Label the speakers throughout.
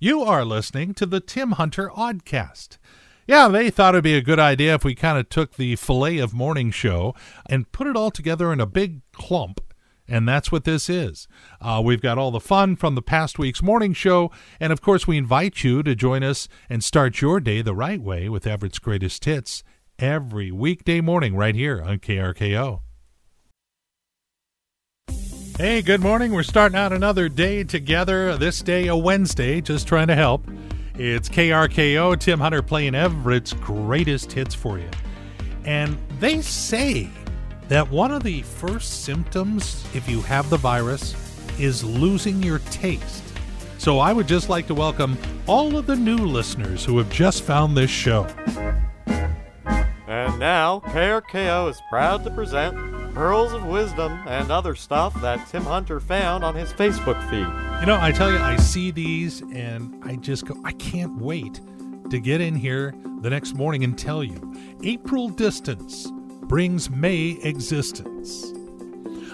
Speaker 1: You are listening to the Tim Hunter Oddcast. Yeah, they thought it'd be a good idea if we kind of took the filet of morning show and put it all together in a big clump. And that's what this is. Uh, we've got all the fun from the past week's morning show. And of course, we invite you to join us and start your day the right way with Everett's Greatest Hits every weekday morning right here on KRKO. Hey, good morning. We're starting out another day together. This day, a Wednesday, just trying to help. It's KRKO, Tim Hunter playing Everett's greatest hits for you. And they say that one of the first symptoms, if you have the virus, is losing your taste. So I would just like to welcome all of the new listeners who have just found this show.
Speaker 2: And now, KRKO is proud to present Pearls of Wisdom and other stuff that Tim Hunter found on his Facebook feed.
Speaker 1: You know, I tell you, I see these and I just go, I can't wait to get in here the next morning and tell you April distance brings May existence.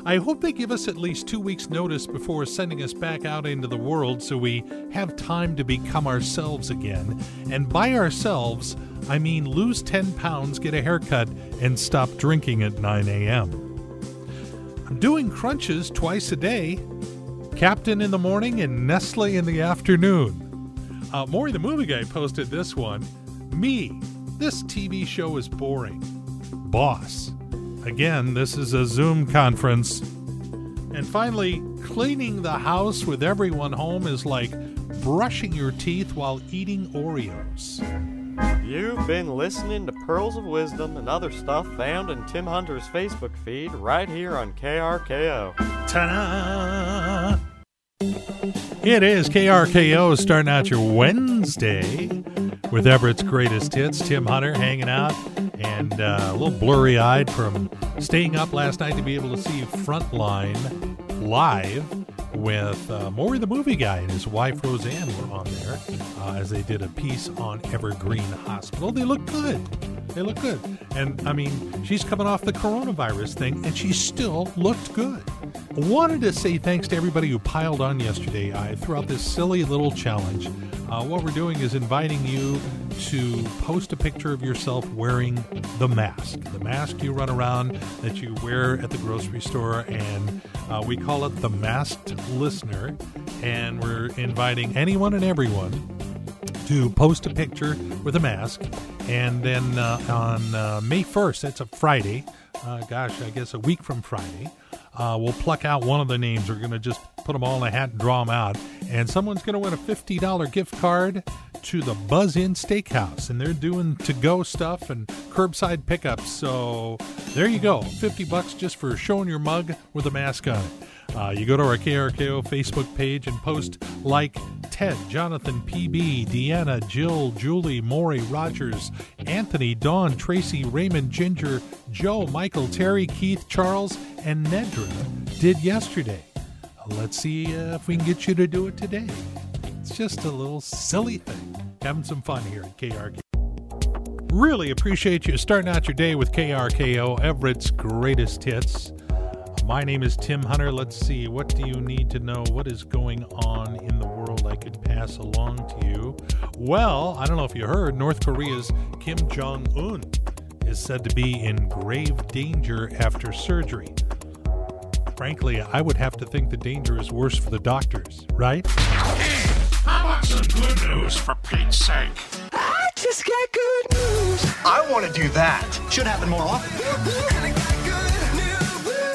Speaker 1: I hope they give us at least two weeks' notice before sending us back out into the world so we have time to become ourselves again. And by ourselves, I mean lose 10 pounds, get a haircut, and stop drinking at 9 a.m. Doing crunches twice a day Cap'n in the morning and Nestle in the afternoon. Uh, Maury the movie guy posted this one. Me, this TV show is boring. Boss. Again, this is a Zoom conference. And finally, cleaning the house with everyone home is like brushing your teeth while eating Oreos.
Speaker 2: You've been listening to Pearls of Wisdom and other stuff found in Tim Hunter's Facebook feed right here on KRKO.
Speaker 1: Ta-da! It is KRKO starting out your Wednesday with Everett's greatest hits. Tim Hunter hanging out and uh, a little blurry eyed from staying up last night to be able to see Frontline live with uh, Maury the movie guy and his wife Roseanne were on there uh, as they did a piece on Evergreen Hospital. They look good. They look good. And I mean, she's coming off the coronavirus thing and she still looked good. Wanted to say thanks to everybody who piled on yesterday. I threw out this silly little challenge. Uh, what we're doing is inviting you to post a picture of yourself wearing the mask, the mask you run around that you wear at the grocery store, and uh, we call it the Masked Listener. And we're inviting anyone and everyone to post a picture with a mask. And then uh, on uh, May 1st, that's a Friday, uh, gosh, I guess a week from Friday, uh, we'll pluck out one of the names. We're going to just put them all in a hat and draw them out. And someone's going to win a $50 gift card to the Buzz Inn Steakhouse. And they're doing to go stuff and curbside pickups. So there you go 50 bucks just for showing your mug with a mask on it. Uh, you go to our KRKO Facebook page and post like Ted, Jonathan, PB, Deanna, Jill, Julie, Maury, Rogers, Anthony, Dawn, Tracy, Raymond, Ginger, Joe, Michael, Terry, Keith, Charles, and Nedra did yesterday. Let's see uh, if we can get you to do it today. It's just a little silly thing. Having some fun here at KRK. Really appreciate you starting out your day with KRKO, Everett's greatest hits. My name is Tim Hunter. Let's see, what do you need to know? What is going on pass along to you? Well, I don't know if you heard, North Korea's Kim Jong un is said to be in grave danger after surgery. Frankly, I would have to think the danger is worse for the doctors, right?
Speaker 3: Hey, how about some good news for Pete's sake?
Speaker 4: I just got good news.
Speaker 5: I want to do that. Should happen more often.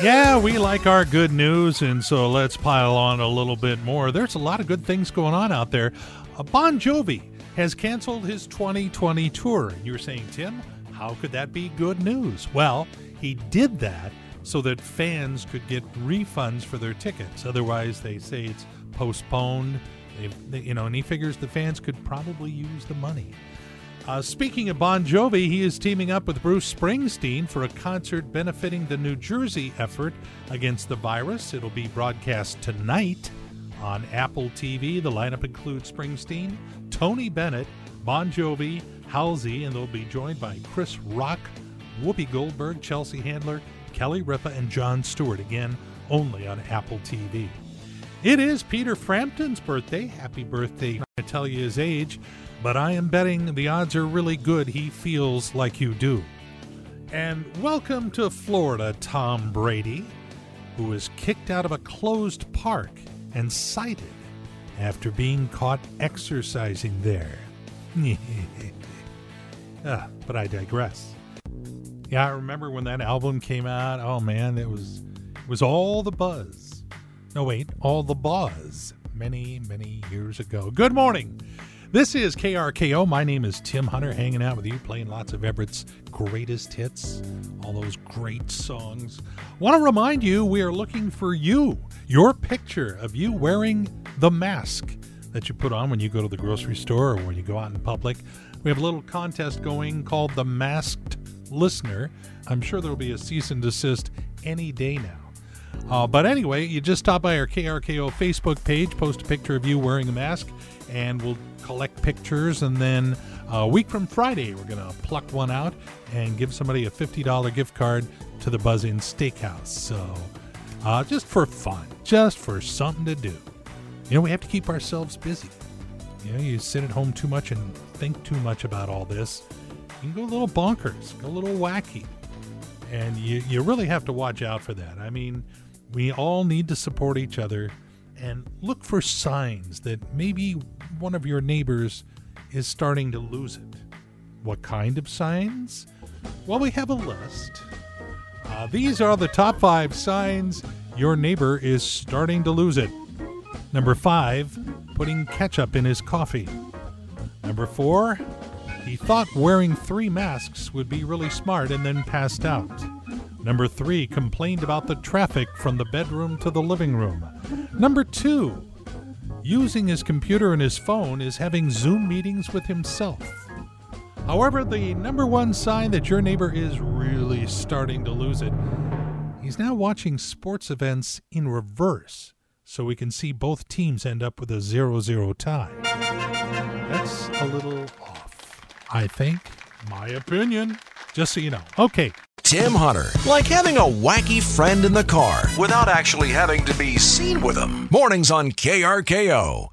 Speaker 1: Yeah, we like our good news, and so let's pile on a little bit more. There's a lot of good things going on out there. Uh, bon Jovi has canceled his 2020 tour. And you're saying, Tim, how could that be good news? Well, he did that so that fans could get refunds for their tickets. Otherwise, they say it's postponed. They, you know, and he figures the fans could probably use the money. Uh, speaking of Bon Jovi, he is teaming up with Bruce Springsteen for a concert benefiting the New Jersey effort against the virus. It'll be broadcast tonight on Apple TV. The lineup includes Springsteen, Tony Bennett, Bon Jovi, Halsey, and they'll be joined by Chris Rock, Whoopi Goldberg, Chelsea Handler, Kelly Ripa, and Jon Stewart. Again, only on Apple TV. It is Peter Frampton's birthday. Happy birthday tell you his age, but I am betting the odds are really good he feels like you do. And welcome to Florida, Tom Brady, who was kicked out of a closed park and cited after being caught exercising there. ah, but I digress. Yeah, I remember when that album came out. Oh man, it was it was all the buzz. No wait, all the buzz many, many years ago. Good morning. This is KRKO. My name is Tim Hunter, hanging out with you, playing lots of Everett's greatest hits, all those great songs. Want to remind you, we are looking for you, your picture of you wearing the mask that you put on when you go to the grocery store or when you go out in public. We have a little contest going called the Masked Listener. I'm sure there will be a cease and desist any day now. Uh, but anyway, you just stop by our KRKO Facebook page, post a picture of you wearing a mask, and we'll collect pictures. And then a week from Friday, we're going to pluck one out and give somebody a $50 gift card to the Buzz Inn Steakhouse. So uh, just for fun, just for something to do. You know, we have to keep ourselves busy. You know, you sit at home too much and think too much about all this. You can go a little bonkers, go a little wacky. And you, you really have to watch out for that. I mean, we all need to support each other and look for signs that maybe one of your neighbors is starting to lose it. What kind of signs? Well, we have a list. Uh, these are the top five signs your neighbor is starting to lose it. Number five, putting ketchup in his coffee. Number four, he thought wearing three masks would be really smart and then passed out. Number three, complained about the traffic from the bedroom to the living room. Number two, using his computer and his phone is having Zoom meetings with himself. However, the number one sign that your neighbor is really starting to lose it, he's now watching sports events in reverse so we can see both teams end up with a 0 0 tie. That's a little off, I think. My opinion. Just so you know. Okay,
Speaker 6: Tim Hunter. Like having a wacky friend in the car without actually having to be seen with him. Mornings on KRKO.